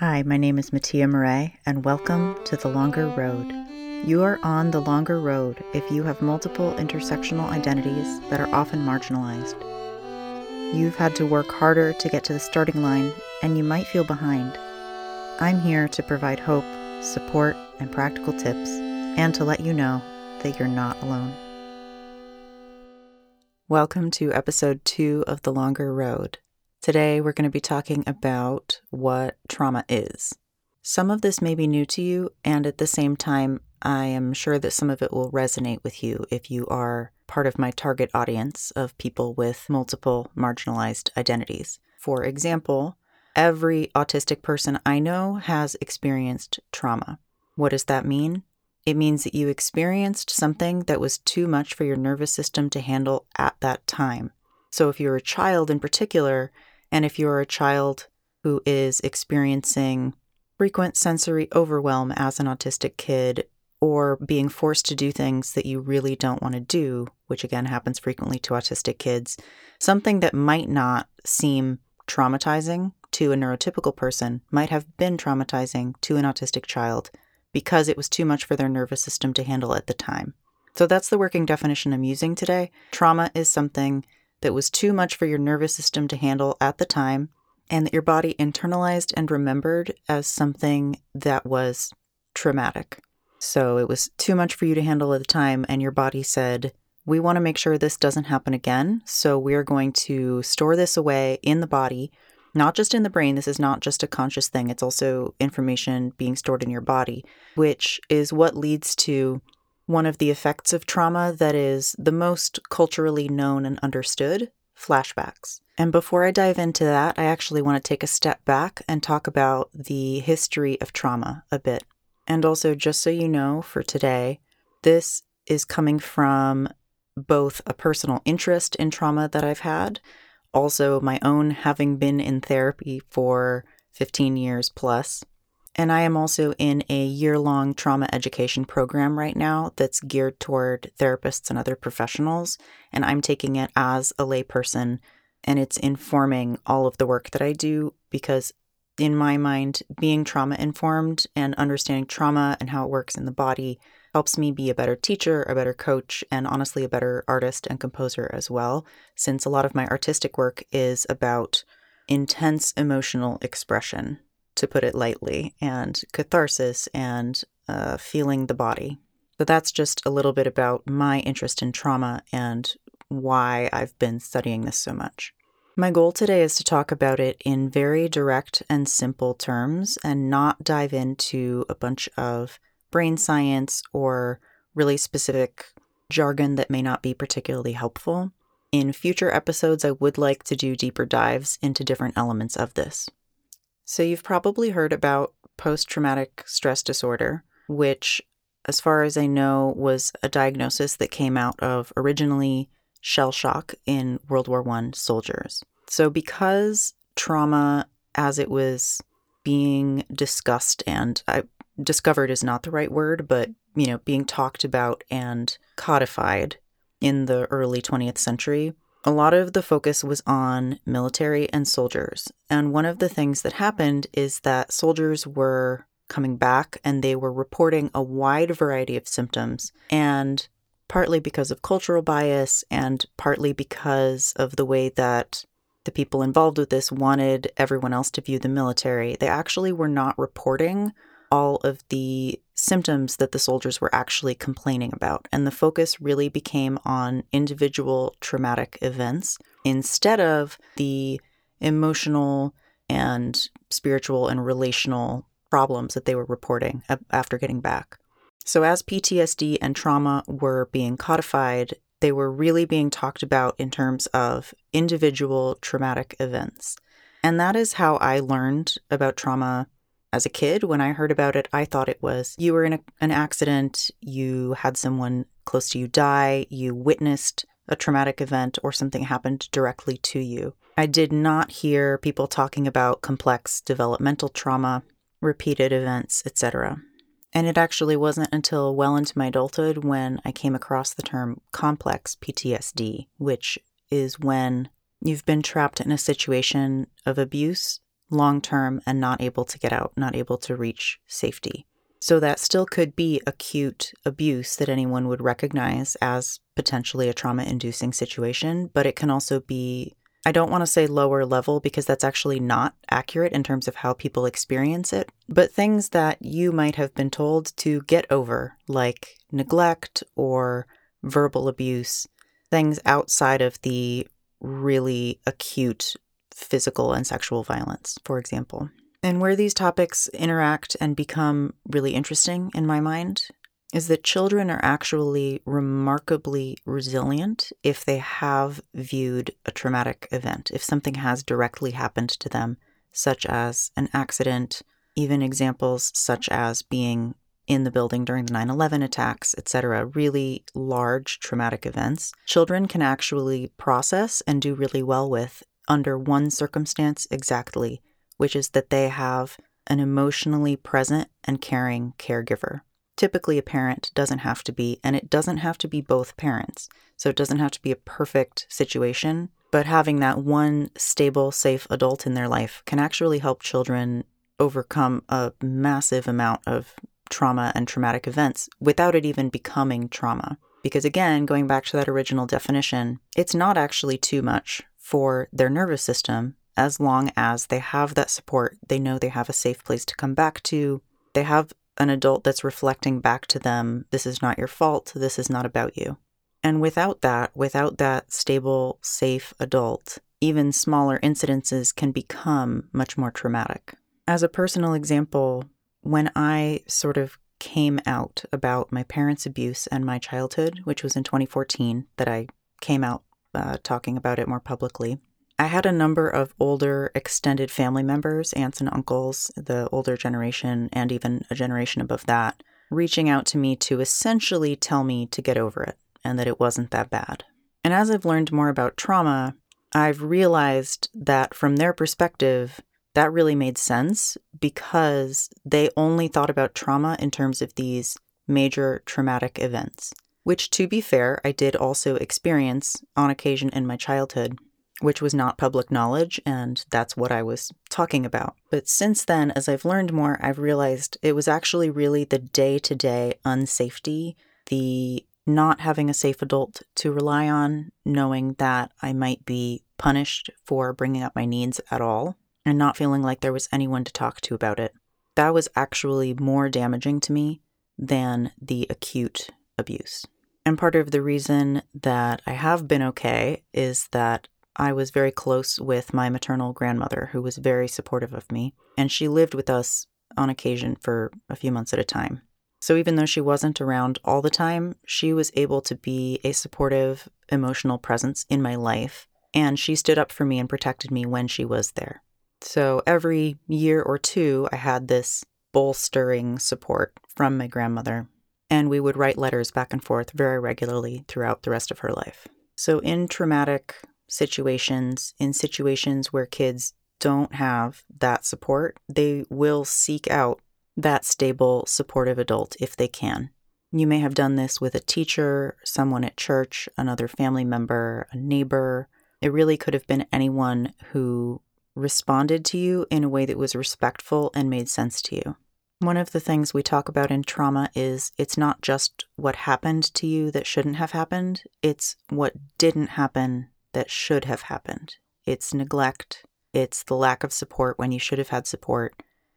Hi, my name is Mattia Mauree, and welcome to The Longer Road. You are on the longer road if you have multiple intersectional identities that are often marginalized. You've had to work harder to get to the starting line, and you might feel behind. I'm here to provide hope, support, and practical tips, and to let you know that you're not alone. Welcome to episode two of The Longer Road. Today, we're going to be talking about what trauma is. Some of this may be new to you, and at the same time, I am sure that some of it will resonate with you if you are part of my target audience of people with multiple marginalized identities. For example, every autistic person I know has experienced trauma. What does that mean? It means that you experienced something that was too much for your nervous system to handle at that time. So, if you're a child in particular, and if you're a child who is experiencing frequent sensory overwhelm as an autistic kid, or being forced to do things that you really don't want to do, which again happens frequently to autistic kids, something that might not seem traumatizing to a neurotypical person might have been traumatizing to an autistic child because it was too much for their nervous system to handle at the time. So that's the working definition I'm using today. Trauma is something that was too much for your nervous system to handle at the time, and that your body internalized and remembered as something that was traumatic. So it was too much for you to handle at the time, and your body said, We want to make sure this doesn't happen again. So we're going to store this away in the body not just in the brain. This is not just a conscious thing, it's also information being stored in your body, which is what leads to one of the effects of trauma that is the most culturally known and understood flashbacks. And before I dive into that, I actually want to take a step back and talk about the history of trauma a bit. And also, just so you know, for today, this is coming from both a personal interest in trauma that I've had also my own having been in therapy for 15 years plus. And I am also in a year long trauma education program right now that's geared toward therapists and other professionals. And I'm taking it as a layperson and it's informing all of the work that I do because, in my mind, being trauma informed and understanding trauma and how it works in the body helps me be a better teacher, a better coach, and honestly, a better artist and composer as well, since a lot of my artistic work is about intense emotional expression, to put it lightly, and catharsis and uh, feeling the body. But that's just a little bit about my interest in trauma and why I've been studying this so much. My goal today is to talk about it in very direct and simple terms and not dive into a bunch of brain science or really specific jargon that may not be particularly helpful. In future episodes, I would like to do deeper dives into different elements of this. So, you've probably heard about post traumatic stress disorder, which, as far as I know, was a diagnosis that came out of originally shell shock in World War I soldiers. So, because trauma, as it was being discussed, and I discovered is not the right word, but you know, being talked about and codified in the early 20th century, a lot of the focus was on military and soldiers. And one of the things that happened is that soldiers were coming back and they were reporting a wide variety of symptoms. And partly because of cultural bias and partly because of the way that the people involved with this wanted everyone else to view the military, they actually were not reporting all of the symptoms that the soldiers were actually complaining about. And the focus really became on individual traumatic events instead of the emotional and spiritual and relational problems that they were reporting after getting back. So, as PTSD and trauma were being codified, they were really being talked about in terms of individual traumatic events. And that is how I learned about trauma as a kid, when I heard about it, I thought it was you were in a, an accident, you had someone close to you die, you witnessed a traumatic event, or something happened directly to you. I did not hear people talking about complex developmental trauma, repeated events, etc. And it actually wasn't until well into my adulthood when I came across the term complex PTSD, which is when you've been trapped in a situation of abuse long term and not able to get out, not able to reach safety. So that still could be acute abuse that anyone would recognize as potentially a trauma inducing situation, but it can also be, I don't want to say lower level because that's actually not accurate in terms of how people experience it, but things that you might have been told to get over, like neglect or verbal abuse, things outside of the really acute physical and sexual violence, for example. And where these topics interact and become really interesting in my mind is that children are actually remarkably resilient if they have viewed a traumatic event, if something has directly happened to them, such as an accident, even examples such as being in the building during the 9 11 attacks, etc., really large traumatic events, children can actually process and do really well with under one circumstance exactly, which is that they have an emotionally present and caring caregiver. Typically, a parent doesn't have to be, and it doesn't have to be both parents. So it doesn't have to be a perfect situation, but having that one stable, safe adult in their life can actually help children overcome a massive amount of trauma and traumatic events without it even becoming trauma. Because again, going back to that original definition, it's not actually too much for their nervous system as long as they have that support. They know they have a safe place to come back to. They have an adult that's reflecting back to them this is not your fault, this is not about you. And without that, without that stable, safe adult, even smaller incidences can become much more traumatic. As a personal example, when I sort of came out about my parents' abuse and my childhood, which was in 2014 that I came out uh, talking about it more publicly, I had a number of older extended family members, aunts and uncles, the older generation, and even a generation above that, reaching out to me to essentially tell me to get over it and that it wasn't that bad. And as I've learned more about trauma, I've realized that from their perspective, that really made sense because they only thought about trauma in terms of these major traumatic events, which, to be fair, I did also experience on occasion in my childhood which was not public knowledge, and that's what I was talking about. But since then, as I've learned more, I've realized it was actually really the day to day unsafety, the not having a safe adult to rely on, knowing that I might be punished for bringing up my needs at all, and not feeling like there was anyone to talk to about it. That was actually more damaging to me than the acute abuse. And part of the reason that I have been okay is that I was very close with my maternal grandmother, who was very supportive of me, and she lived with us on occasion for a few months at a time. So even though she wasn't around all the time, she was able to be a supportive, emotional presence in my life, and she stood up for me and protected me when she was there. So every year or two, I had this bolstering support from my grandmother, and we would write letters back and forth very regularly throughout the rest of her life. So, in traumatic situations, in situations where kids don't have that support, they will seek out that stable, supportive adult if they can. You may have done this with a teacher, someone at church, another family member, a neighbor. It really could have been anyone who responded to you in a way that was respectful and made sense to you. One of the things we talk about in trauma is it's not just what happened to you that shouldn't have happened, it's what didn't happen that should have happened. It's neglect, it's the lack of support when you should have had support.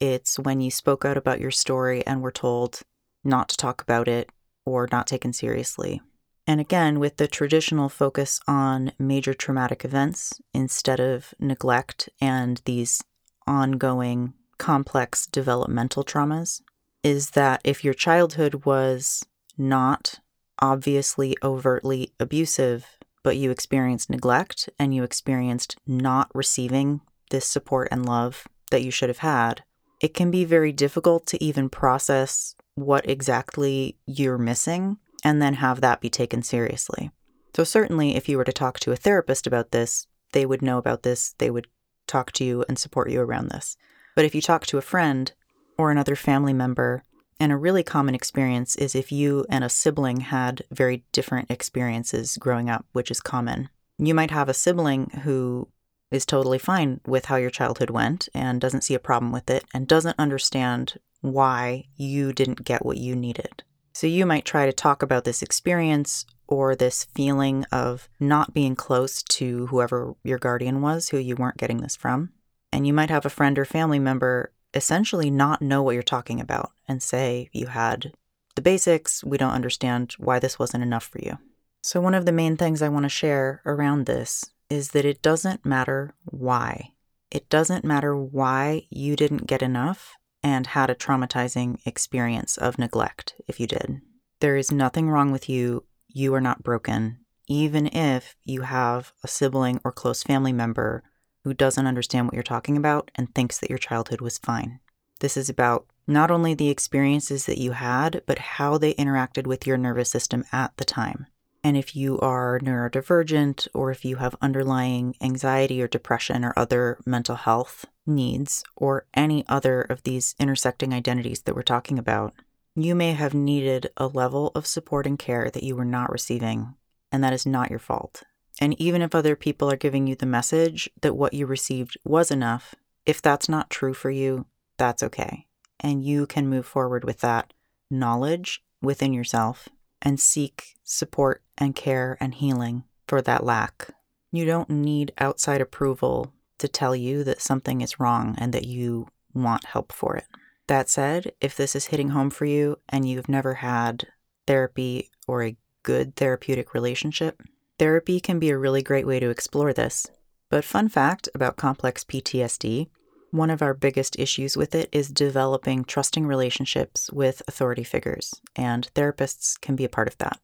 It's when you spoke out about your story and were told not to talk about it or not taken seriously. And again, with the traditional focus on major traumatic events instead of neglect and these ongoing complex developmental traumas, is that if your childhood was not obviously overtly abusive, but you experienced neglect and you experienced not receiving this support and love that you should have had, it can be very difficult to even process what exactly you're missing and then have that be taken seriously. So, certainly, if you were to talk to a therapist about this, they would know about this, they would talk to you and support you around this. But if you talk to a friend or another family member and a really common experience is if you and a sibling had very different experiences growing up, which is common. You might have a sibling who is totally fine with how your childhood went and doesn't see a problem with it and doesn't understand why you didn't get what you needed. So you might try to talk about this experience or this feeling of not being close to whoever your guardian was who you weren't getting this from. And you might have a friend or family member essentially not know what you're talking about and say you had the basics, we don't understand why this wasn't enough for you. So, one of the main things I want to share around this is that it doesn't matter why. It doesn't matter why you didn't get enough and had a traumatizing experience of neglect if you did. There is nothing wrong with you. You are not broken, even if you have a sibling or close family member who doesn't understand what you're talking about and thinks that your childhood was fine. This is about not only the experiences that you had, but how they interacted with your nervous system at the time. And if you are neurodivergent or if you have underlying anxiety or depression or other mental health needs or any other of these intersecting identities that we're talking about, you may have needed a level of support and care that you were not receiving, and that is not your fault. And even if other people are giving you the message that what you received was enough, if that's not true for you, that's okay. And you can move forward with that knowledge within yourself and seek support and care and healing for that lack. You don't need outside approval to tell you that something is wrong and that you want help for it. That said, if this is hitting home for you and you've never had therapy or a good therapeutic relationship, therapy can be a really great way to explore this. But, fun fact about complex PTSD one of our biggest issues with it is developing trusting relationships with authority figures, and therapists can be a part of that.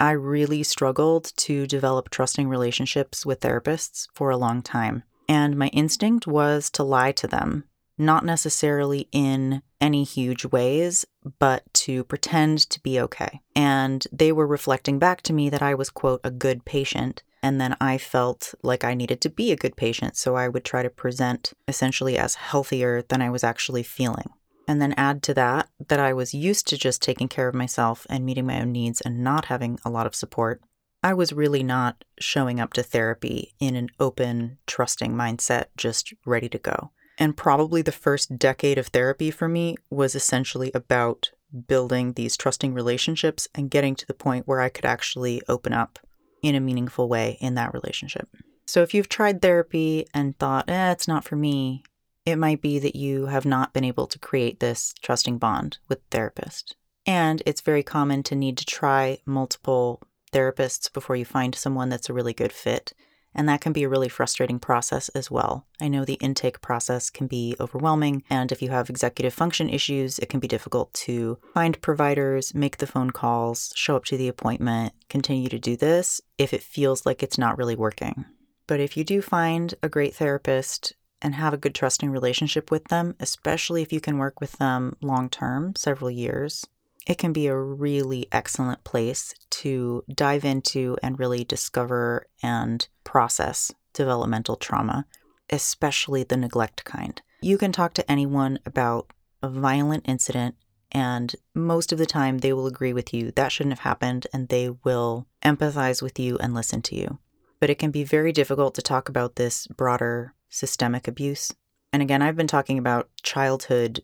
I really struggled to develop trusting relationships with therapists for a long time, and my instinct was to lie to them, not necessarily in any huge ways, but to pretend to be okay. And they were reflecting back to me that I was, quote, a good patient and then I felt like I needed to be a good patient. So I would try to present essentially as healthier than I was actually feeling. And then add to that that I was used to just taking care of myself and meeting my own needs and not having a lot of support. I was really not showing up to therapy in an open, trusting mindset, just ready to go. And probably the first decade of therapy for me was essentially about building these trusting relationships and getting to the point where I could actually open up in a meaningful way in that relationship. So if you've tried therapy and thought, eh, it's not for me, it might be that you have not been able to create this trusting bond with the therapist. And it's very common to need to try multiple therapists before you find someone that's a really good fit. And that can be a really frustrating process as well. I know the intake process can be overwhelming, and if you have executive function issues, it can be difficult to find providers, make the phone calls, show up to the appointment, continue to do this if it feels like it's not really working. But if you do find a great therapist and have a good trusting relationship with them, especially if you can work with them long term, several years, it can be a really excellent place to dive into and really discover and process developmental trauma, especially the neglect kind. You can talk to anyone about a violent incident, and most of the time they will agree with you that shouldn't have happened and they will empathize with you and listen to you. But it can be very difficult to talk about this broader systemic abuse. And again, I've been talking about childhood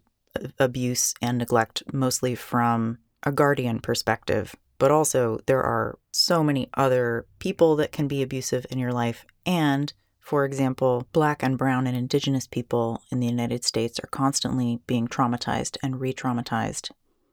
abuse and neglect mostly from a guardian perspective, but also there are so many other people that can be abusive in your life. And for example, Black and Brown and Indigenous people in the United States are constantly being traumatized and re traumatized.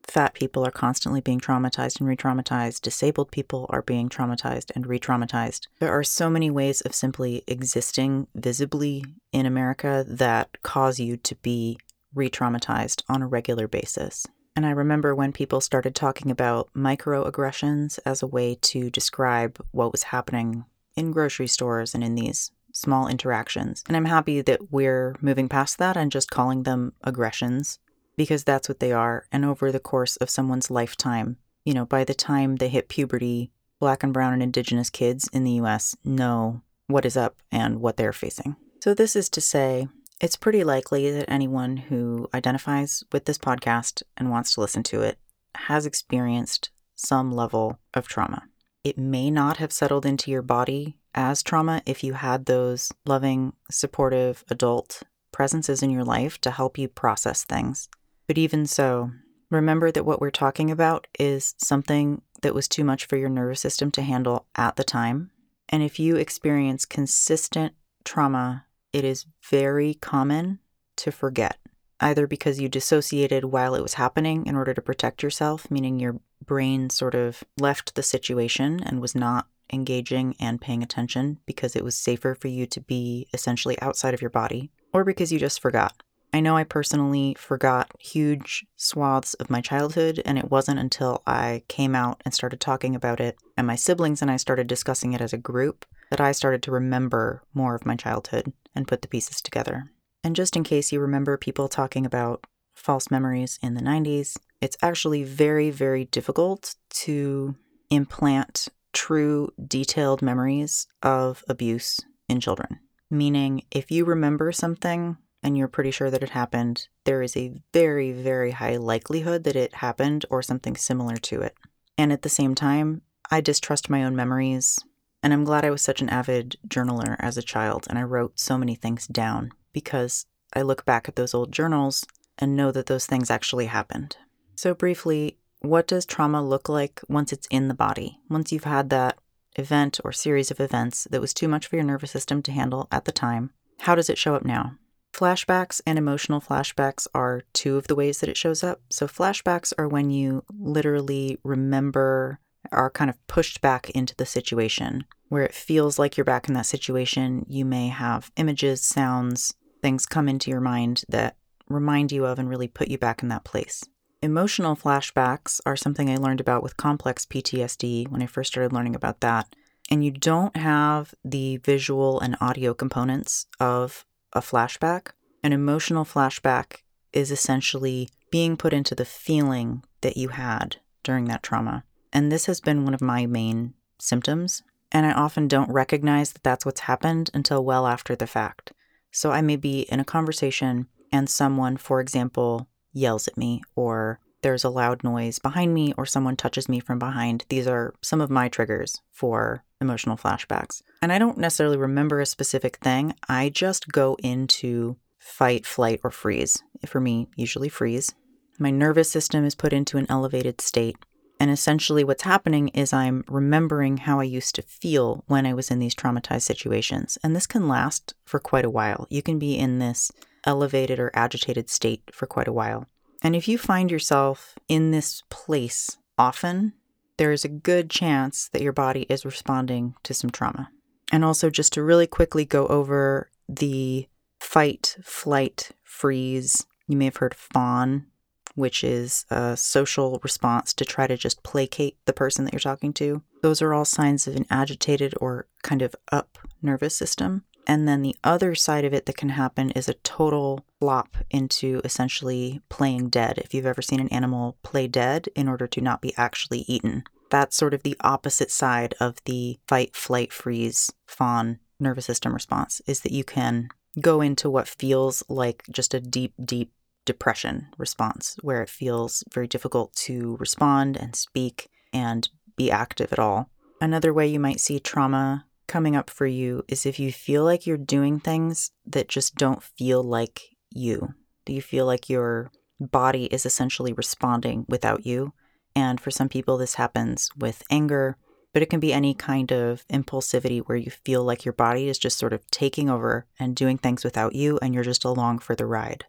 Fat people are constantly being traumatized and re traumatized. Disabled people are being traumatized and re traumatized. There are so many ways of simply existing visibly in America that cause you to be re traumatized on a regular basis. And I remember when people started talking about microaggressions as a way to describe what was happening in grocery stores and in these small interactions. And I'm happy that we're moving past that and just calling them aggressions because that's what they are. And over the course of someone's lifetime, you know, by the time they hit puberty, black and brown and indigenous kids in the US know what is up and what they're facing. So, this is to say it's pretty likely that anyone who identifies with this podcast and wants to listen to it has experienced some level of trauma. It may not have settled into your body as trauma if you had those loving, supportive adult presences in your life to help you process things. But even so, remember that what we're talking about is something that was too much for your nervous system to handle at the time. And if you experience consistent trauma, it is very common to forget, either because you dissociated while it was happening in order to protect yourself, meaning your brain sort of left the situation and was not engaging and paying attention because it was safer for you to be essentially outside of your body, or because you just forgot. I know I personally forgot huge swaths of my childhood, and it wasn't until I came out and started talking about it, and my siblings and I started discussing it as a group, that I started to remember more of my childhood and put the pieces together. And just in case you remember people talking about false memories in the 90s, it's actually very, very difficult to implant true, detailed memories of abuse in children. Meaning, if you remember something and you're pretty sure that it happened, there is a very, very high likelihood that it happened or something similar to it. And at the same time, I distrust my own memories. And I'm glad I was such an avid journaler as a child and I wrote so many things down because I look back at those old journals and know that those things actually happened. So, briefly, what does trauma look like once it's in the body? Once you've had that event or series of events that was too much for your nervous system to handle at the time, how does it show up now? Flashbacks and emotional flashbacks are two of the ways that it shows up. So, flashbacks are when you literally remember, are kind of pushed back into the situation where it feels like you're back in that situation. You may have images, sounds, things come into your mind that remind you of and really put you back in that place. Emotional flashbacks are something I learned about with complex PTSD when I first started learning about that. And you don't have the visual and audio components of a flashback. An emotional flashback is essentially being put into the feeling that you had during that trauma. And this has been one of my main symptoms. And I often don't recognize that that's what's happened until well after the fact. So I may be in a conversation and someone, for example, yells at me or there's a loud noise behind me or someone touches me from behind. These are some of my triggers for emotional flashbacks. And I don't necessarily remember a specific thing. I just go into fight, flight, or freeze. For me, usually freeze. My nervous system is put into an elevated state. And essentially, what's happening is I'm remembering how I used to feel when I was in these traumatized situations. And this can last for quite a while. You can be in this elevated or agitated state for quite a while. And if you find yourself in this place often, there is a good chance that your body is responding to some trauma. And also, just to really quickly go over the fight, flight, freeze, you may have heard fawn, which is a social response to try to just placate the person that you're talking to. Those are all signs of an agitated or kind of up nervous system. And then the other side of it that can happen is a total flop into essentially playing dead. If you've ever seen an animal play dead in order to not be actually eaten, that's sort of the opposite side of the fight, flight, freeze, fawn nervous system response is that you can go into what feels like just a deep, deep depression response where it feels very difficult to respond and speak and be active at all. Another way you might see trauma coming up for you is if you feel like you're doing things that just don't feel like you. Do you feel like your body is essentially responding without you? And for some people, this happens with anger, but it can be any kind of impulsivity where you feel like your body is just sort of taking over and doing things without you, and you're just along for the ride.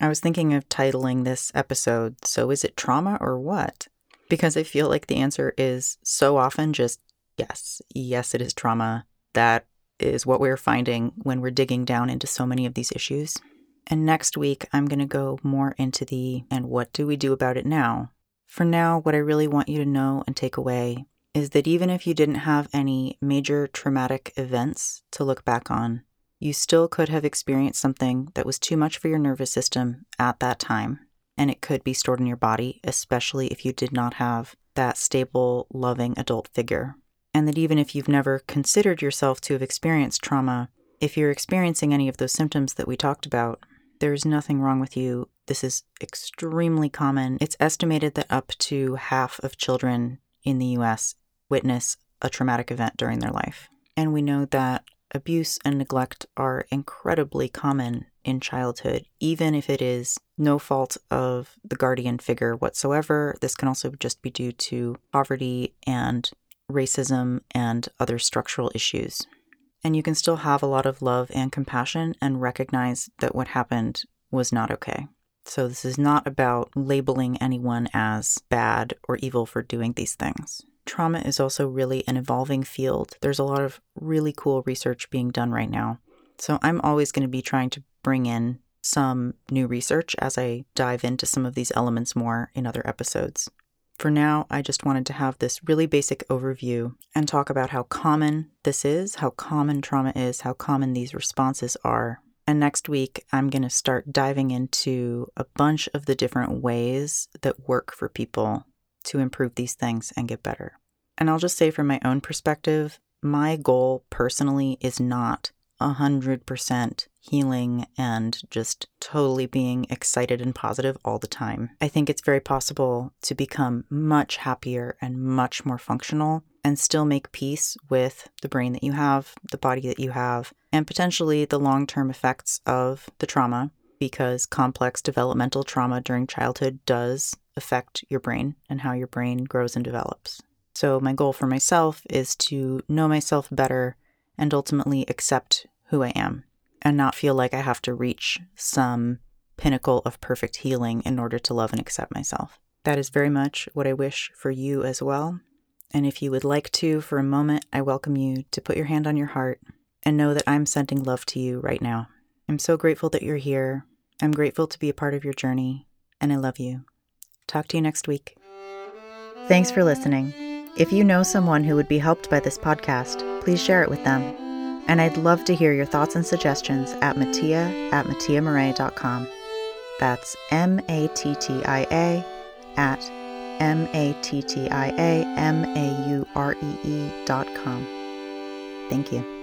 I was thinking of titling this episode, So Is It Trauma or What? Because I feel like the answer is so often just yes, yes, it is trauma. That is what we're finding when we're digging down into so many of these issues. And next week, I'm going to go more into the and what do we do about it now? For now, what I really want you to know and take away is that even if you didn't have any major traumatic events to look back on, you still could have experienced something that was too much for your nervous system at that time. And it could be stored in your body, especially if you did not have that stable, loving adult figure and that even if you've never considered yourself to have experienced trauma, if you're experiencing any of those symptoms that we talked about, there's nothing wrong with you. This is extremely common. It's estimated that up to half of children in the US witness a traumatic event during their life. And we know that abuse and neglect are incredibly common in childhood, even if it is no fault of the guardian figure whatsoever. This can also just be due to poverty and racism and other structural issues. And you can still have a lot of love and compassion and recognize that what happened was not okay. So, this is not about labeling anyone as bad or evil for doing these things. Trauma is also really an evolving field. There's a lot of really cool research being done right now. So, I'm always going to be trying to bring in some new research as I dive into some of these elements more in other episodes. For now, I just wanted to have this really basic overview and talk about how common this is, how common trauma is, how common these responses are. And next week, I'm going to start diving into a bunch of the different ways that work for people to improve these things and get better. And I'll just say from my own perspective, my goal personally is not 100% healing and just totally being excited and positive all the time. I think it's very possible to become much happier and much more functional and still make peace with the brain that you have, the body that you have, and potentially the long term effects of the trauma because complex developmental trauma during childhood does affect your brain and how your brain grows and develops. So, my goal for myself is to know myself better and ultimately accept who I am and not feel like I have to reach some pinnacle of perfect healing in order to love and accept myself. That is very much what I wish for you as well. And if you would like to, for a moment, I welcome you to put your hand on your heart and know that I'm sending love to you right now. I'm so grateful that you're here. I'm grateful to be a part of your journey, and I love you. Talk to you next week. Thanks for listening. If you know someone who would be helped by this podcast, please share it with them and I'd love to hear your thoughts and suggestions at Mattia at MattiaMauree.com. That's M A T T I A at M A T T I A M A U R E E dot com. Thank you.